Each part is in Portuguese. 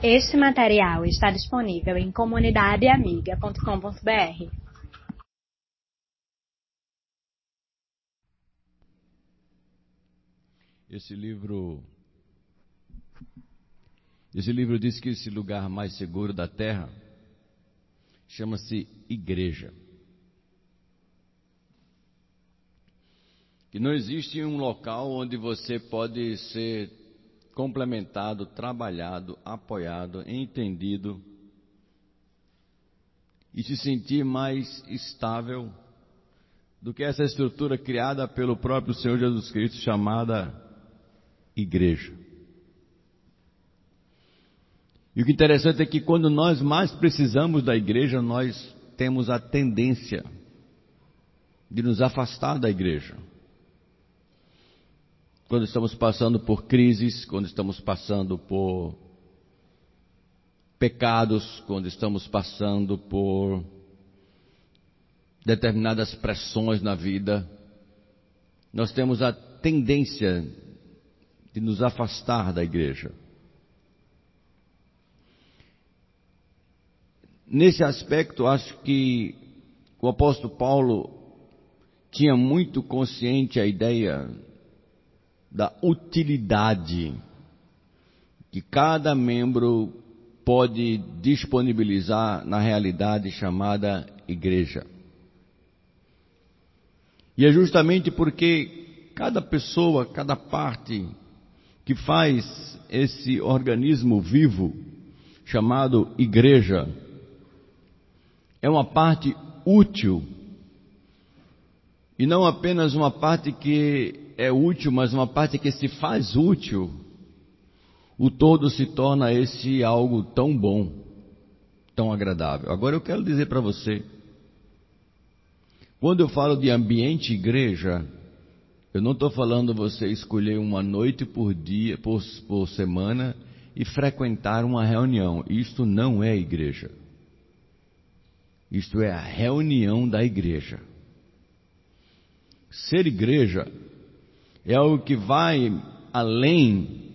Este material está disponível em comunidadeamiga.com.br. Esse livro esse livro diz que esse lugar mais seguro da terra chama-se igreja. Que não existe um local onde você pode ser complementado, trabalhado, apoiado, entendido e se sentir mais estável do que essa estrutura criada pelo próprio Senhor Jesus Cristo chamada igreja. E o que é interessante é que quando nós mais precisamos da igreja, nós temos a tendência de nos afastar da igreja. Quando estamos passando por crises, quando estamos passando por pecados, quando estamos passando por determinadas pressões na vida, nós temos a tendência de nos afastar da igreja. Nesse aspecto, acho que o apóstolo Paulo tinha muito consciente a ideia da utilidade que cada membro pode disponibilizar na realidade chamada igreja. E é justamente porque cada pessoa, cada parte que faz esse organismo vivo chamado igreja, é uma parte útil. E não apenas uma parte que é útil, mas uma parte que se faz útil. O todo se torna esse algo tão bom, tão agradável. Agora eu quero dizer para você, quando eu falo de ambiente igreja, eu não estou falando você escolher uma noite por dia, por, por semana e frequentar uma reunião. Isto não é igreja. Isto é a reunião da igreja. Ser igreja é algo que vai além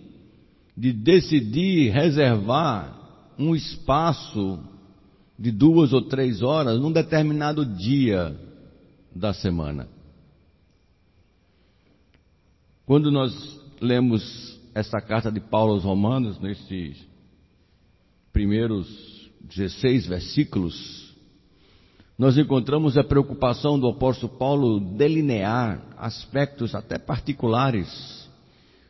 de decidir reservar um espaço de duas ou três horas num determinado dia da semana. Quando nós lemos essa carta de Paulo aos Romanos, nesses primeiros 16 versículos, nós encontramos a preocupação do apóstolo Paulo delinear aspectos até particulares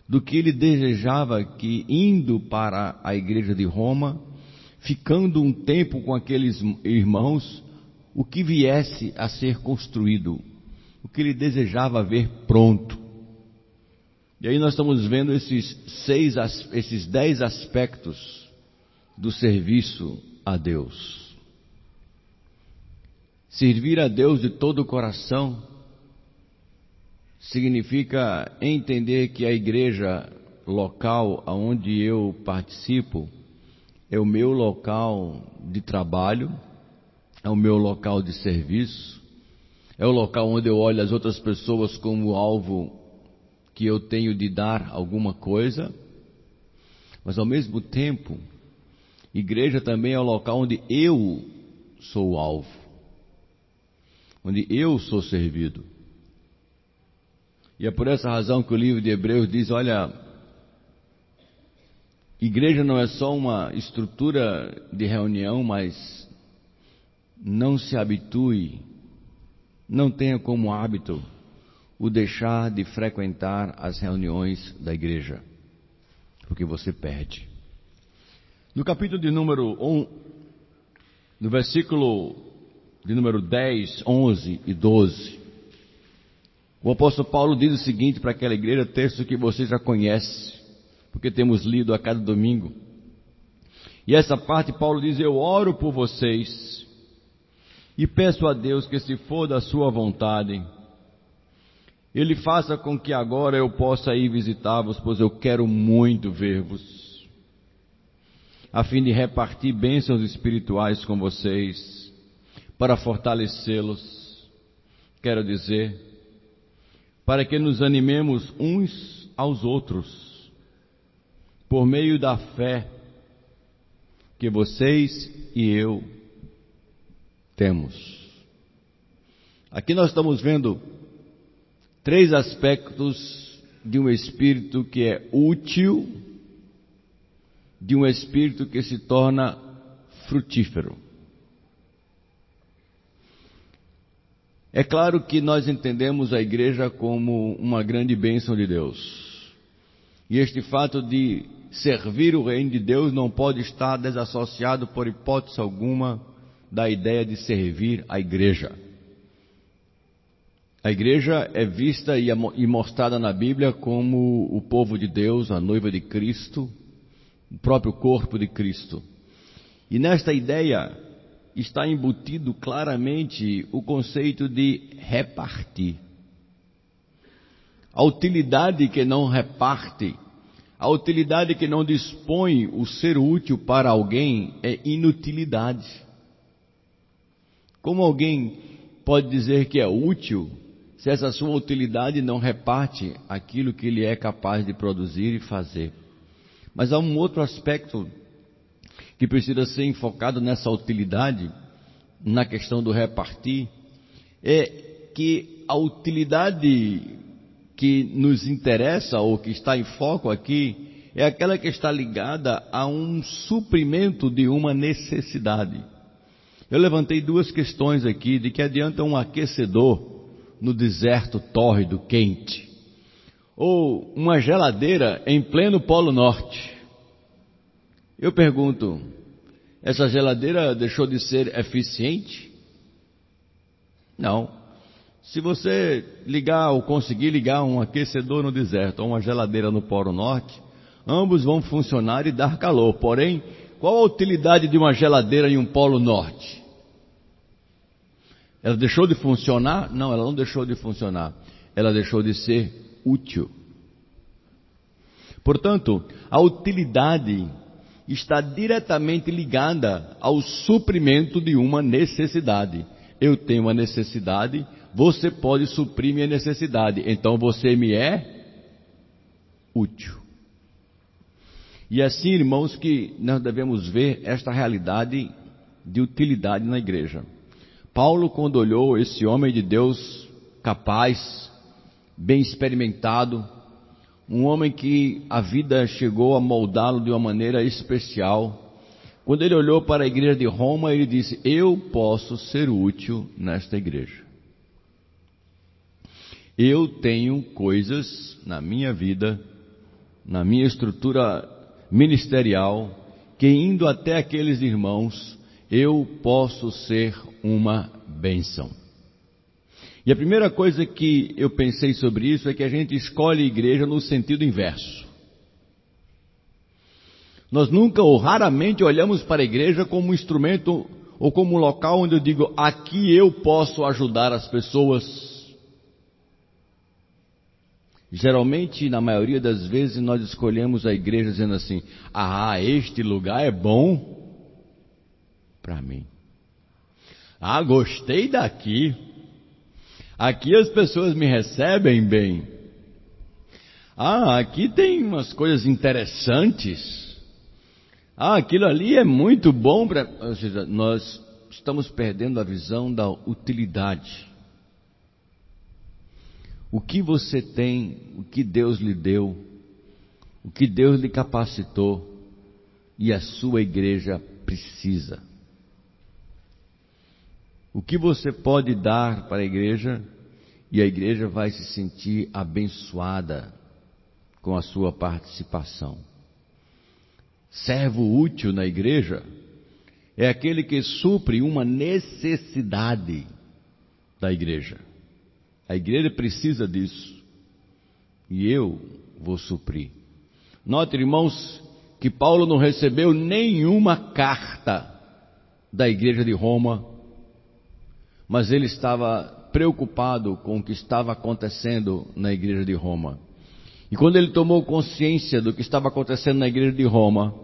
do que ele desejava que, indo para a igreja de Roma, ficando um tempo com aqueles irmãos, o que viesse a ser construído, o que ele desejava ver pronto. E aí nós estamos vendo esses seis, esses dez aspectos do serviço a Deus. Servir a Deus de todo o coração significa entender que a igreja local aonde eu participo é o meu local de trabalho, é o meu local de serviço, é o local onde eu olho as outras pessoas como alvo que eu tenho de dar alguma coisa, mas ao mesmo tempo, igreja também é o local onde eu sou o alvo onde eu sou servido. E é por essa razão que o livro de Hebreus diz: olha, igreja não é só uma estrutura de reunião, mas não se habitue, não tenha como hábito o deixar de frequentar as reuniões da igreja, porque você perde. No capítulo de número 1, no versículo de número 10, 11 e 12. O apóstolo Paulo diz o seguinte para aquela igreja, texto que você já conhece, porque temos lido a cada domingo. E essa parte Paulo diz: Eu oro por vocês e peço a Deus que, se for da sua vontade, Ele faça com que agora eu possa ir visitá-vos, pois eu quero muito ver-vos, a fim de repartir bênçãos espirituais com vocês para fortalecê-los. Quero dizer, para que nos animemos uns aos outros, por meio da fé que vocês e eu temos. Aqui nós estamos vendo três aspectos de um espírito que é útil, de um espírito que se torna frutífero. É claro que nós entendemos a igreja como uma grande bênção de Deus. E este fato de servir o reino de Deus não pode estar desassociado por hipótese alguma da ideia de servir a igreja. A igreja é vista e mostrada na Bíblia como o povo de Deus, a noiva de Cristo, o próprio corpo de Cristo. E nesta ideia está embutido claramente o conceito de repartir. A utilidade que não reparte, a utilidade que não dispõe o ser útil para alguém é inutilidade. Como alguém pode dizer que é útil se essa sua utilidade não reparte aquilo que ele é capaz de produzir e fazer? Mas há um outro aspecto que precisa ser enfocado nessa utilidade, na questão do repartir, é que a utilidade que nos interessa ou que está em foco aqui é aquela que está ligada a um suprimento de uma necessidade. Eu levantei duas questões aqui de que adianta um aquecedor no deserto tórrido, quente, ou uma geladeira em pleno Polo Norte. Eu pergunto, essa geladeira deixou de ser eficiente? Não. Se você ligar ou conseguir ligar um aquecedor no deserto ou uma geladeira no Polo Norte, ambos vão funcionar e dar calor. Porém, qual a utilidade de uma geladeira em um Polo Norte? Ela deixou de funcionar? Não, ela não deixou de funcionar. Ela deixou de ser útil. Portanto, a utilidade está diretamente ligada ao suprimento de uma necessidade. Eu tenho uma necessidade, você pode suprir minha necessidade, então você me é útil. E assim, irmãos, que nós devemos ver esta realidade de utilidade na igreja. Paulo, quando olhou esse homem de Deus capaz, bem experimentado, um homem que a vida chegou a moldá-lo de uma maneira especial. Quando ele olhou para a igreja de Roma, ele disse: Eu posso ser útil nesta igreja. Eu tenho coisas na minha vida, na minha estrutura ministerial, que indo até aqueles irmãos, eu posso ser uma bênção. E a primeira coisa que eu pensei sobre isso é que a gente escolhe igreja no sentido inverso. Nós nunca ou raramente olhamos para a igreja como um instrumento ou como um local onde eu digo, aqui eu posso ajudar as pessoas. Geralmente, na maioria das vezes, nós escolhemos a igreja dizendo assim: ah, este lugar é bom para mim. Ah, gostei daqui. Aqui as pessoas me recebem bem. Ah, aqui tem umas coisas interessantes. Ah, aquilo ali é muito bom para. Ou seja, nós estamos perdendo a visão da utilidade. O que você tem, o que Deus lhe deu, o que Deus lhe capacitou e a sua igreja precisa. O que você pode dar para a igreja e a igreja vai se sentir abençoada com a sua participação. Servo útil na igreja é aquele que supre uma necessidade da igreja. A igreja precisa disso. E eu vou suprir. Note, irmãos, que Paulo não recebeu nenhuma carta da igreja de Roma mas ele estava preocupado com o que estava acontecendo na igreja de Roma. E quando ele tomou consciência do que estava acontecendo na igreja de Roma,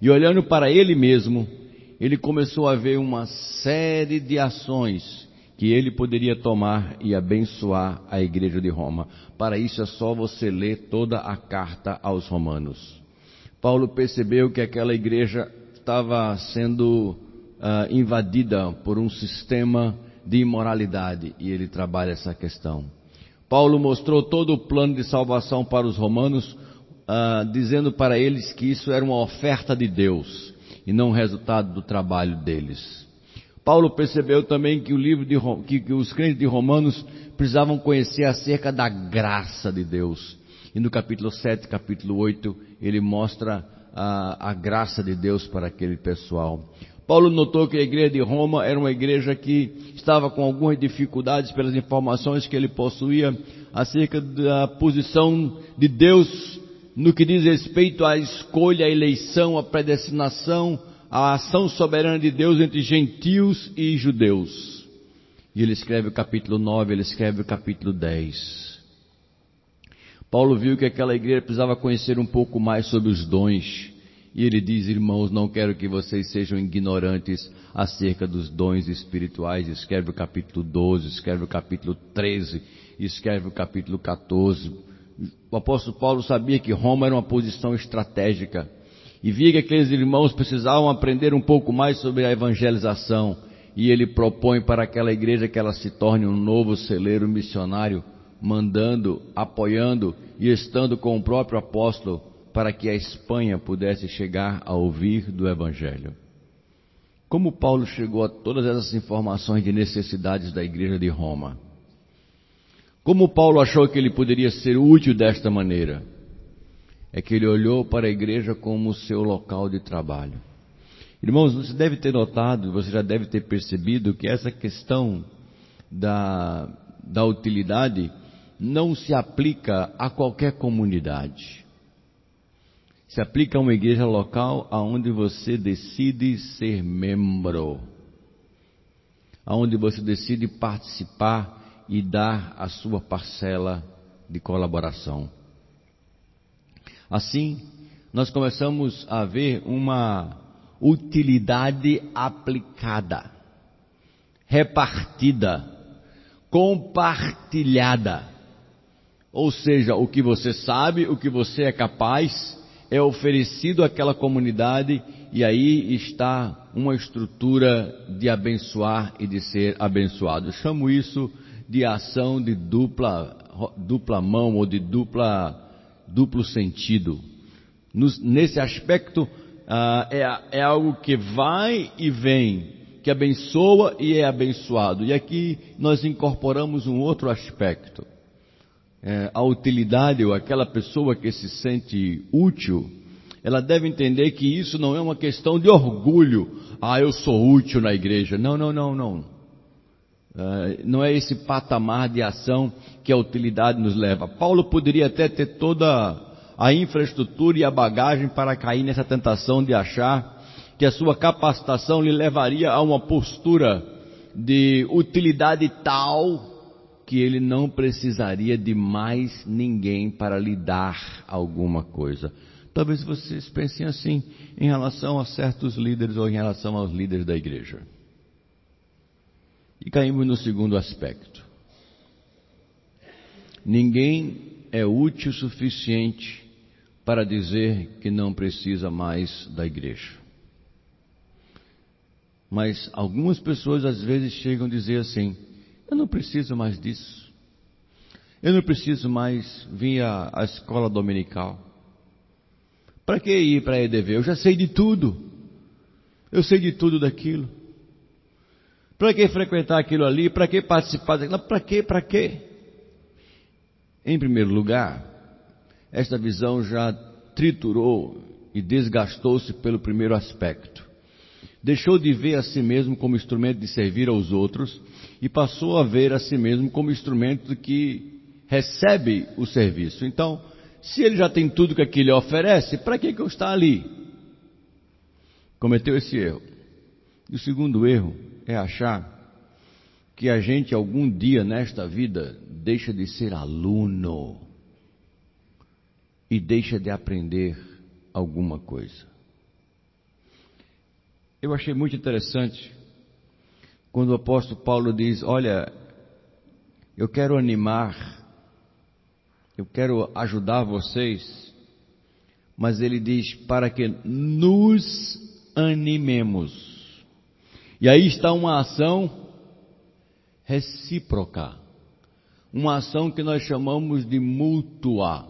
e olhando para ele mesmo, ele começou a ver uma série de ações que ele poderia tomar e abençoar a igreja de Roma. Para isso é só você ler toda a carta aos Romanos. Paulo percebeu que aquela igreja estava sendo uh, invadida por um sistema de imoralidade e ele trabalha essa questão. Paulo mostrou todo o plano de salvação para os romanos, uh, dizendo para eles que isso era uma oferta de Deus e não resultado do trabalho deles. Paulo percebeu também que, de, que, que os crentes de Romanos precisavam conhecer acerca da graça de Deus. E no capítulo 7, capítulo 8, ele mostra a, a graça de Deus para aquele pessoal. Paulo notou que a igreja de Roma era uma igreja que estava com algumas dificuldades pelas informações que ele possuía acerca da posição de Deus no que diz respeito à escolha, à eleição, à predestinação, à ação soberana de Deus entre gentios e judeus. E ele escreve o capítulo 9, ele escreve o capítulo 10. Paulo viu que aquela igreja precisava conhecer um pouco mais sobre os dons. E ele diz, irmãos, não quero que vocês sejam ignorantes acerca dos dons espirituais. Escreve o capítulo 12, escreve o capítulo 13, escreve o capítulo 14. O apóstolo Paulo sabia que Roma era uma posição estratégica e via que aqueles irmãos precisavam aprender um pouco mais sobre a evangelização. E ele propõe para aquela igreja que ela se torne um novo celeiro missionário mandando, apoiando e estando com o próprio apóstolo para que a Espanha pudesse chegar a ouvir do Evangelho. Como Paulo chegou a todas essas informações de necessidades da igreja de Roma? Como Paulo achou que ele poderia ser útil desta maneira? É que ele olhou para a igreja como seu local de trabalho. Irmãos, você deve ter notado, você já deve ter percebido que essa questão da, da utilidade não se aplica a qualquer comunidade. Se aplica a uma igreja local aonde você decide ser membro, aonde você decide participar e dar a sua parcela de colaboração. Assim, nós começamos a ver uma utilidade aplicada, repartida, compartilhada. Ou seja, o que você sabe, o que você é capaz, é oferecido àquela comunidade e aí está uma estrutura de abençoar e de ser abençoado. Eu chamo isso de ação de dupla, dupla mão ou de dupla, duplo sentido. Nos, nesse aspecto, ah, é, é algo que vai e vem, que abençoa e é abençoado. E aqui nós incorporamos um outro aspecto é, a utilidade ou aquela pessoa que se sente útil, ela deve entender que isso não é uma questão de orgulho. Ah, eu sou útil na igreja. Não, não, não, não. É, não é esse patamar de ação que a utilidade nos leva. Paulo poderia até ter toda a infraestrutura e a bagagem para cair nessa tentação de achar que a sua capacitação lhe levaria a uma postura de utilidade tal que ele não precisaria de mais ninguém para lhe dar alguma coisa. Talvez vocês pensem assim em relação a certos líderes ou em relação aos líderes da igreja. E caímos no segundo aspecto. Ninguém é útil o suficiente para dizer que não precisa mais da igreja. Mas algumas pessoas às vezes chegam a dizer assim: eu não preciso mais disso. Eu não preciso mais vir à, à escola dominical. Para que ir para a EDV? Eu já sei de tudo. Eu sei de tudo daquilo. Para que frequentar aquilo ali? Para que participar daquilo? Para que? Para que? Em primeiro lugar, esta visão já triturou e desgastou-se pelo primeiro aspecto. Deixou de ver a si mesmo como instrumento de servir aos outros e passou a ver a si mesmo como instrumento que recebe o serviço. Então, se ele já tem tudo que aquilo lhe oferece, para que, que eu estou ali? Cometeu esse erro. E o segundo erro é achar que a gente algum dia nesta vida deixa de ser aluno e deixa de aprender alguma coisa. Eu achei muito interessante quando o apóstolo Paulo diz: Olha, eu quero animar, eu quero ajudar vocês, mas ele diz: para que nos animemos. E aí está uma ação recíproca. Uma ação que nós chamamos de mútua,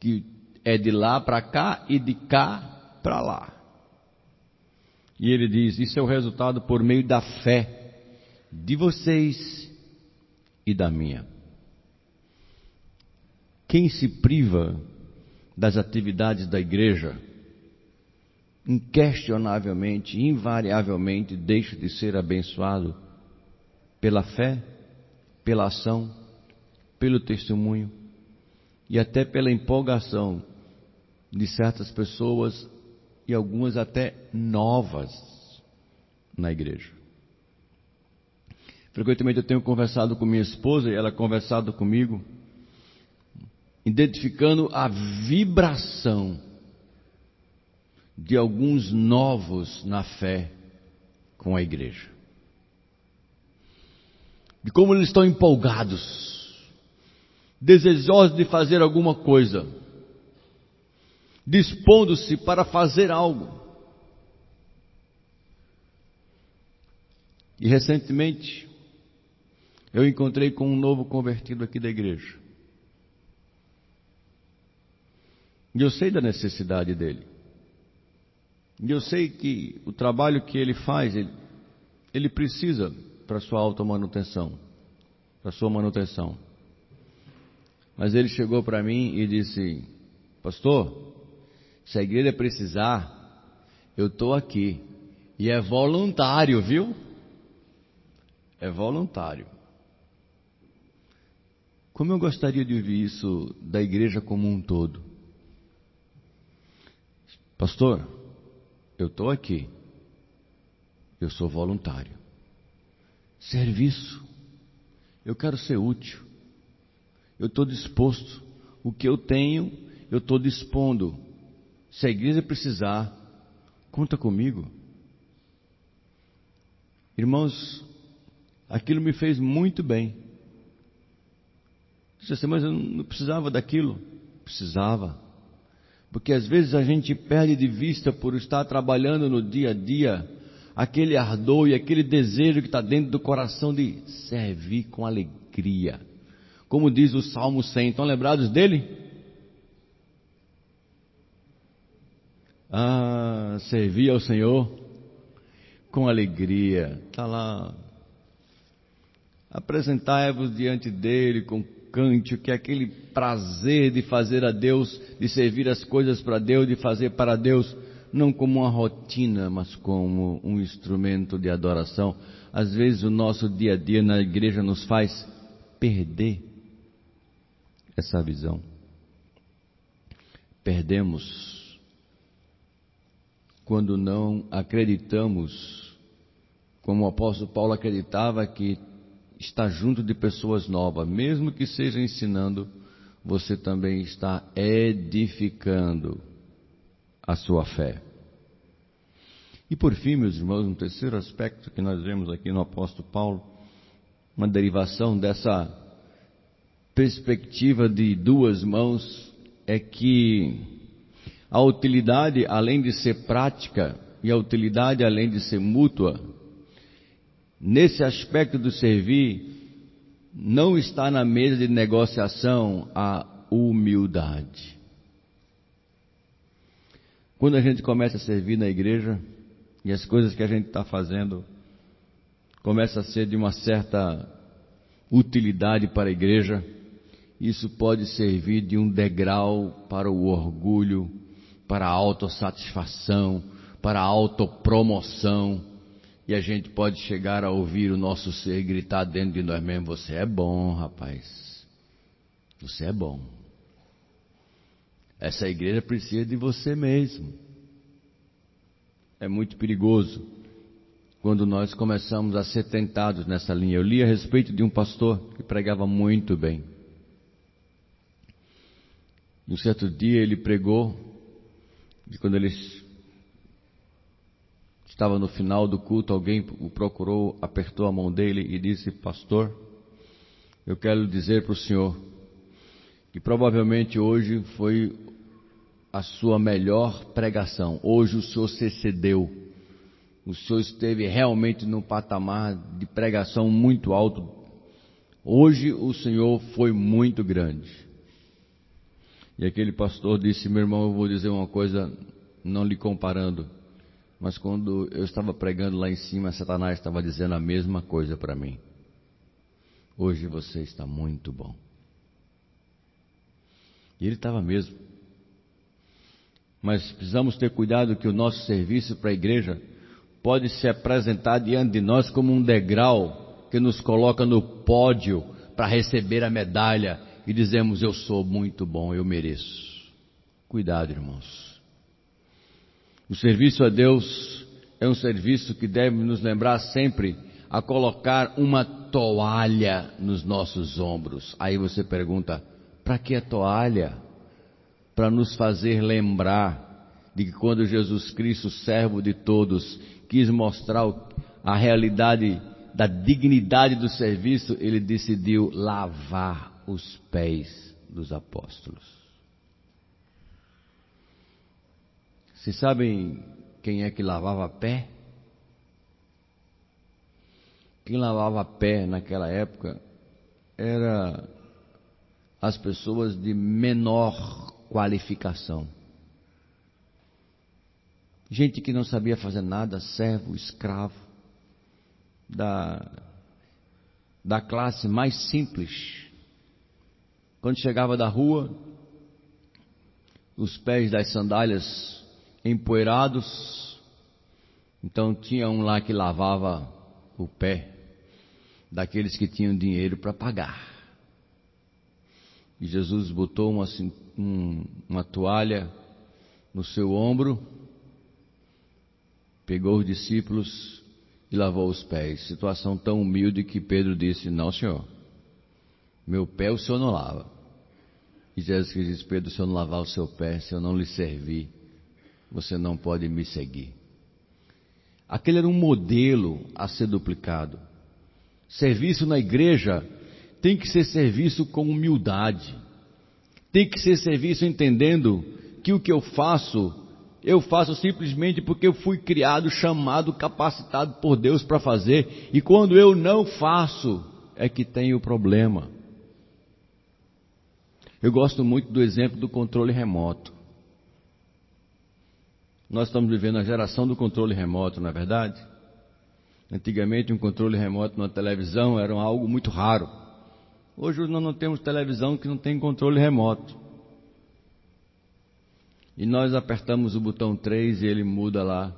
que é de lá para cá e de cá para lá. E ele diz: Isso é o resultado por meio da fé de vocês e da minha. Quem se priva das atividades da igreja, inquestionavelmente, invariavelmente, deixa de ser abençoado pela fé, pela ação, pelo testemunho e até pela empolgação de certas pessoas e algumas até novas na igreja. Frequentemente eu tenho conversado com minha esposa e ela conversado comigo, identificando a vibração de alguns novos na fé com a igreja. De como eles estão empolgados, desejosos de fazer alguma coisa dispondo-se para fazer algo. E recentemente, eu encontrei com um novo convertido aqui da igreja. E eu sei da necessidade dele. E eu sei que o trabalho que ele faz, ele, ele precisa para sua automanutenção, para sua manutenção. Mas ele chegou para mim e disse: Pastor, se a igreja precisar, eu estou aqui. E é voluntário, viu? É voluntário. Como eu gostaria de ouvir isso da igreja como um todo. Pastor, eu estou aqui. Eu sou voluntário. Serviço. Eu quero ser útil. Eu estou disposto. O que eu tenho, eu estou dispondo se a igreja precisar, conta comigo. Irmãos, aquilo me fez muito bem. Disse assim, mas eu não precisava daquilo. Precisava. Porque às vezes a gente perde de vista por estar trabalhando no dia a dia aquele ardor e aquele desejo que está dentro do coração de servir com alegria. Como diz o Salmo 100. Estão lembrados dele? Ah, servir ao Senhor com alegria. Está lá. Apresentai-vos diante dele com cântico, que é aquele prazer de fazer a Deus, de servir as coisas para Deus, de fazer para Deus, não como uma rotina, mas como um instrumento de adoração. Às vezes o nosso dia a dia na igreja nos faz perder essa visão. Perdemos quando não acreditamos, como o apóstolo Paulo acreditava, que está junto de pessoas novas, mesmo que seja ensinando, você também está edificando a sua fé. E por fim, meus irmãos, um terceiro aspecto que nós vemos aqui no apóstolo Paulo, uma derivação dessa perspectiva de duas mãos, é que a utilidade, além de ser prática, e a utilidade, além de ser mútua, nesse aspecto do servir, não está na mesa de negociação a humildade. Quando a gente começa a servir na igreja, e as coisas que a gente está fazendo começa a ser de uma certa utilidade para a igreja, isso pode servir de um degrau para o orgulho para a autossatisfação, para a autopromoção. E a gente pode chegar a ouvir o nosso ser gritar dentro de nós mesmos: Você é bom, rapaz. Você é bom. Essa igreja precisa de você mesmo. É muito perigoso quando nós começamos a ser tentados nessa linha. Eu li a respeito de um pastor que pregava muito bem. Um certo dia ele pregou de quando ele estava no final do culto, alguém o procurou, apertou a mão dele e disse: Pastor, eu quero dizer para o senhor que provavelmente hoje foi a sua melhor pregação. Hoje o senhor se excedeu. O senhor esteve realmente num patamar de pregação muito alto. Hoje o senhor foi muito grande. E aquele pastor disse: Meu irmão, eu vou dizer uma coisa, não lhe comparando, mas quando eu estava pregando lá em cima, Satanás estava dizendo a mesma coisa para mim. Hoje você está muito bom. E ele estava mesmo. Mas precisamos ter cuidado que o nosso serviço para a igreja pode se apresentar diante de nós como um degrau que nos coloca no pódio para receber a medalha e dizemos: Eu sou muito bom, eu mereço. Cuidado, irmãos. O serviço a Deus é um serviço que deve nos lembrar sempre a colocar uma toalha nos nossos ombros. Aí você pergunta: para que a toalha? Para nos fazer lembrar de que quando Jesus Cristo, servo de todos, quis mostrar a realidade da dignidade do serviço, ele decidiu lavar os pés dos apóstolos. Vocês sabem quem é que lavava pé? Quem lavava pé naquela época era as pessoas de menor qualificação. Gente que não sabia fazer nada, servo, escravo, da, da classe mais simples. Quando chegava da rua, os pés das sandálias empoeirados, então tinha um lá que lavava o pé daqueles que tinham dinheiro para pagar. E Jesus botou uma, um, uma toalha no seu ombro, pegou os discípulos e lavou os pés. Situação tão humilde que Pedro disse: Não, senhor, meu pé o senhor não lava. E Jesus disse: Pedro, se eu não lavar o seu pé, se eu não lhe servir, você não pode me seguir. Aquele era um modelo a ser duplicado. Serviço na igreja tem que ser serviço com humildade. Tem que ser serviço entendendo que o que eu faço, eu faço simplesmente porque eu fui criado, chamado, capacitado por Deus para fazer. E quando eu não faço, é que tem o problema. Eu gosto muito do exemplo do controle remoto. Nós estamos vivendo a geração do controle remoto, não é verdade? Antigamente, um controle remoto na televisão era algo muito raro. Hoje nós não temos televisão que não tem controle remoto. E nós apertamos o botão 3 e ele muda lá.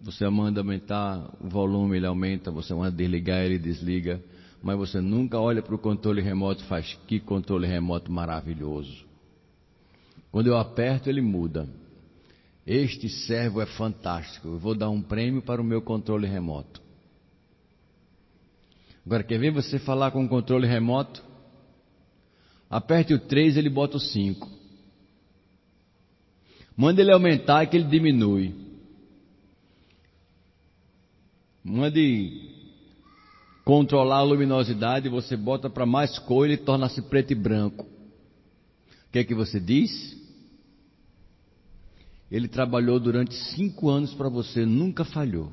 Você manda aumentar o volume, ele aumenta. Você manda desligar, ele desliga mas você nunca olha para o controle remoto e faz que controle remoto maravilhoso. Quando eu aperto, ele muda. Este servo é fantástico. Eu vou dar um prêmio para o meu controle remoto. Agora, quer ver você falar com o controle remoto? Aperte o 3, ele bota o 5. Manda ele aumentar que ele diminui. Mande controlar a luminosidade, você bota para mais cor, ele torna-se preto e branco. O que é que você diz? Ele trabalhou durante cinco anos para você, nunca falhou.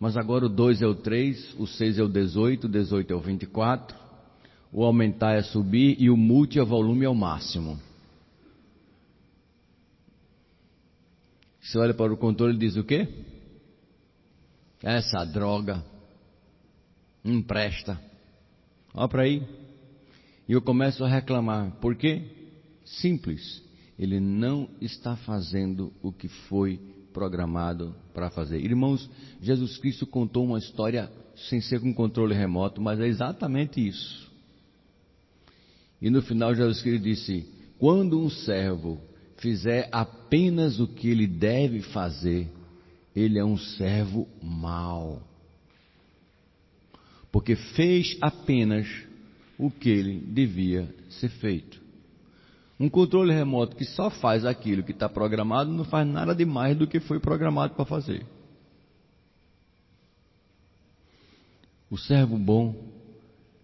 Mas agora o 2 é o 3, o 6 é o 18, o 18 é o 24, o aumentar é subir e o multi é volume ao máximo. Você olha para o controle e diz o quê? Essa droga não presta. Olha para aí. E eu começo a reclamar. Por quê? Simples. Ele não está fazendo o que foi programado para fazer. Irmãos, Jesus Cristo contou uma história sem ser com controle remoto, mas é exatamente isso. E no final Jesus Cristo disse: Quando um servo fizer apenas o que ele deve fazer, ele é um servo mau porque fez apenas o que ele devia ser feito. Um controle remoto que só faz aquilo que está programado não faz nada de mais do que foi programado para fazer. O servo bom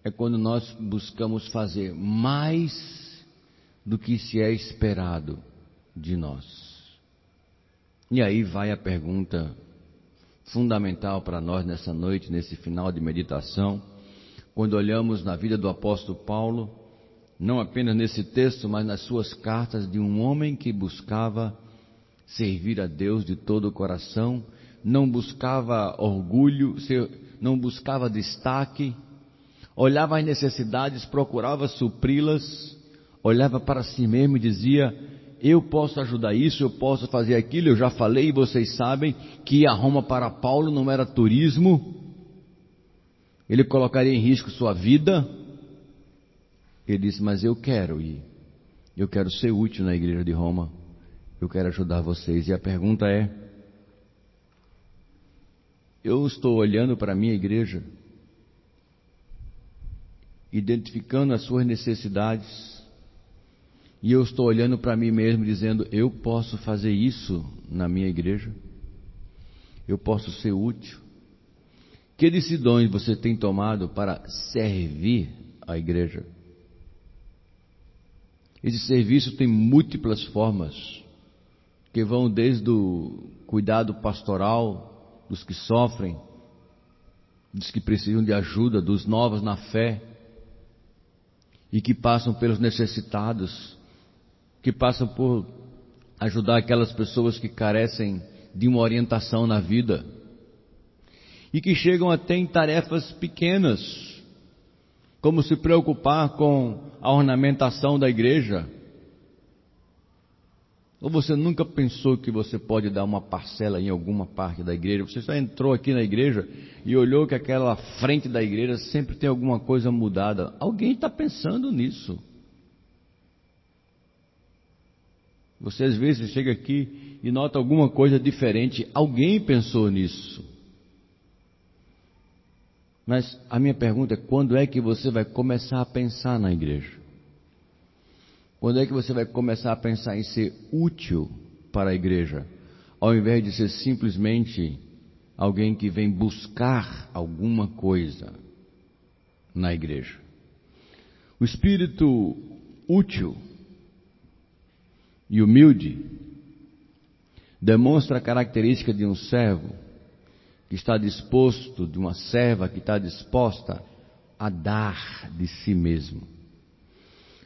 é quando nós buscamos fazer mais do que se é esperado de nós. E aí vai a pergunta fundamental para nós nessa noite, nesse final de meditação, quando olhamos na vida do apóstolo Paulo, não apenas nesse texto, mas nas suas cartas de um homem que buscava servir a Deus de todo o coração, não buscava orgulho, não buscava destaque, olhava as necessidades, procurava supri-las, olhava para si mesmo e dizia: Eu posso ajudar isso, eu posso fazer aquilo. Eu já falei e vocês sabem que a Roma para Paulo não era turismo, ele colocaria em risco sua vida. Ele disse: Mas eu quero ir, eu quero ser útil na igreja de Roma, eu quero ajudar vocês. E a pergunta é: Eu estou olhando para a minha igreja, identificando as suas necessidades, e eu estou olhando para mim mesmo dizendo: eu posso fazer isso na minha igreja? Eu posso ser útil? Que decisões você tem tomado para servir a igreja? Esse serviço tem múltiplas formas, que vão desde o cuidado pastoral dos que sofrem, dos que precisam de ajuda, dos novos na fé e que passam pelos necessitados, que passam por ajudar aquelas pessoas que carecem de uma orientação na vida e que chegam até em tarefas pequenas, como se preocupar com a ornamentação da igreja. Ou você nunca pensou que você pode dar uma parcela em alguma parte da igreja? Você só entrou aqui na igreja e olhou que aquela frente da igreja sempre tem alguma coisa mudada. Alguém está pensando nisso. Você às vezes chega aqui e nota alguma coisa diferente. Alguém pensou nisso. Mas a minha pergunta é: quando é que você vai começar a pensar na igreja? Quando é que você vai começar a pensar em ser útil para a igreja, ao invés de ser simplesmente alguém que vem buscar alguma coisa na igreja? O espírito útil e humilde demonstra a característica de um servo que está disposto, de uma serva que está disposta a dar de si mesmo,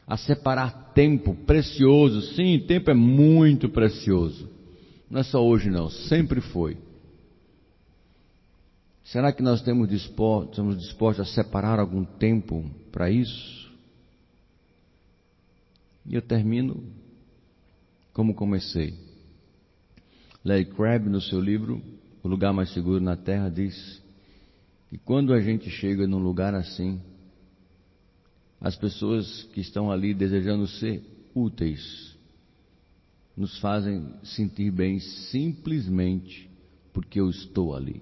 a separar tempo precioso. Sim, tempo é muito precioso. Não é só hoje, não, sempre foi. Será que nós temos dispostos, estamos dispostos a separar algum tempo para isso? E eu termino como comecei. Larry Crabb, no seu livro O Lugar Mais Seguro na Terra, diz que quando a gente chega num lugar assim, as pessoas que estão ali desejando ser úteis nos fazem sentir bem simplesmente porque eu estou ali.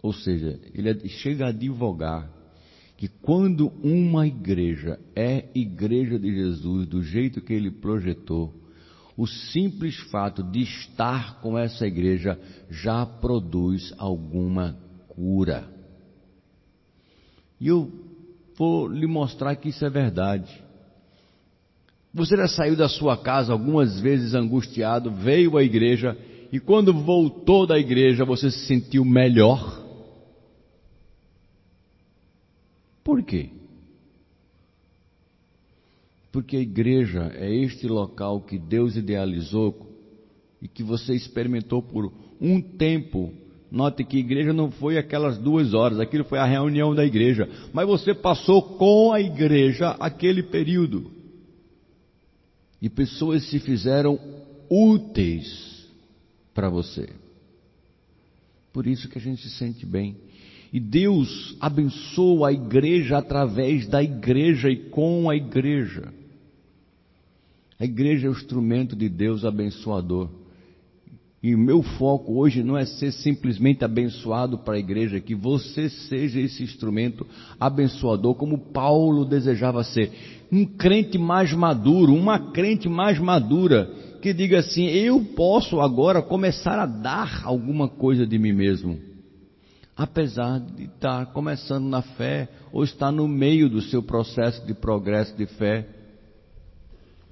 Ou seja, ele chega a advogar que quando uma igreja é igreja de Jesus do jeito que ele projetou, o simples fato de estar com essa igreja já produz alguma cura. E eu vou lhe mostrar que isso é verdade. Você já saiu da sua casa algumas vezes angustiado, veio à igreja e quando voltou da igreja você se sentiu melhor? Por quê? Porque a igreja é este local que Deus idealizou e que você experimentou por um tempo. Note que igreja não foi aquelas duas horas, aquilo foi a reunião da igreja, mas você passou com a igreja aquele período. E pessoas se fizeram úteis para você. Por isso que a gente se sente bem. E Deus abençoa a igreja através da igreja e com a igreja. A igreja é o instrumento de Deus abençoador. E o meu foco hoje não é ser simplesmente abençoado para a igreja, que você seja esse instrumento abençoador, como Paulo desejava ser. Um crente mais maduro, uma crente mais madura, que diga assim: eu posso agora começar a dar alguma coisa de mim mesmo apesar de estar começando na fé ou estar no meio do seu processo de progresso de fé.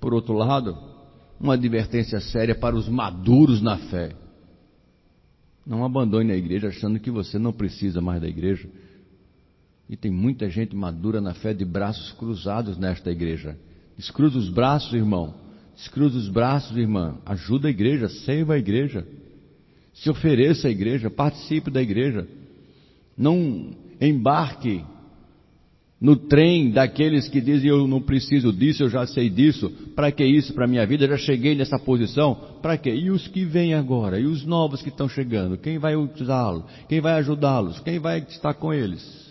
por outro lado, uma advertência séria para os maduros na fé. Não abandone a igreja achando que você não precisa mais da igreja. E tem muita gente madura na fé de braços cruzados nesta igreja. Descruza os braços, irmão. Descruza os braços, irmã. Ajuda a igreja, sirva a igreja. Se ofereça à igreja, participe da igreja. Não embarque no trem daqueles que dizem eu não preciso disso, eu já sei disso, para que isso para minha vida? Eu já cheguei nessa posição, para que? E os que vêm agora? E os novos que estão chegando? Quem vai usá-los? Quem vai ajudá-los? Quem vai estar com eles?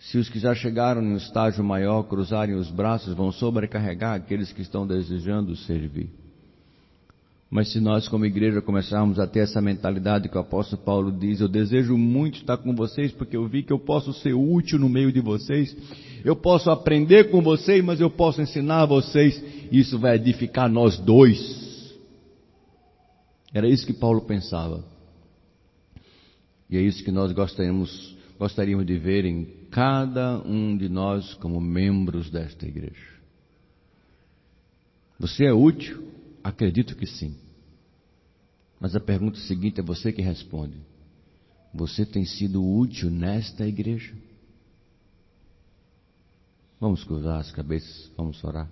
Se os que já chegaram no estágio maior cruzarem os braços, vão sobrecarregar aqueles que estão desejando servir. Mas se nós, como igreja, começarmos a ter essa mentalidade que o apóstolo Paulo diz, eu desejo muito estar com vocês, porque eu vi que eu posso ser útil no meio de vocês, eu posso aprender com vocês, mas eu posso ensinar a vocês, isso vai edificar nós dois. Era isso que Paulo pensava. E é isso que nós gostaríamos, gostaríamos de ver em cada um de nós como membros desta igreja. Você é útil? Acredito que sim. Mas a pergunta seguinte é você que responde. Você tem sido útil nesta igreja? Vamos cruzar as cabeças, vamos orar.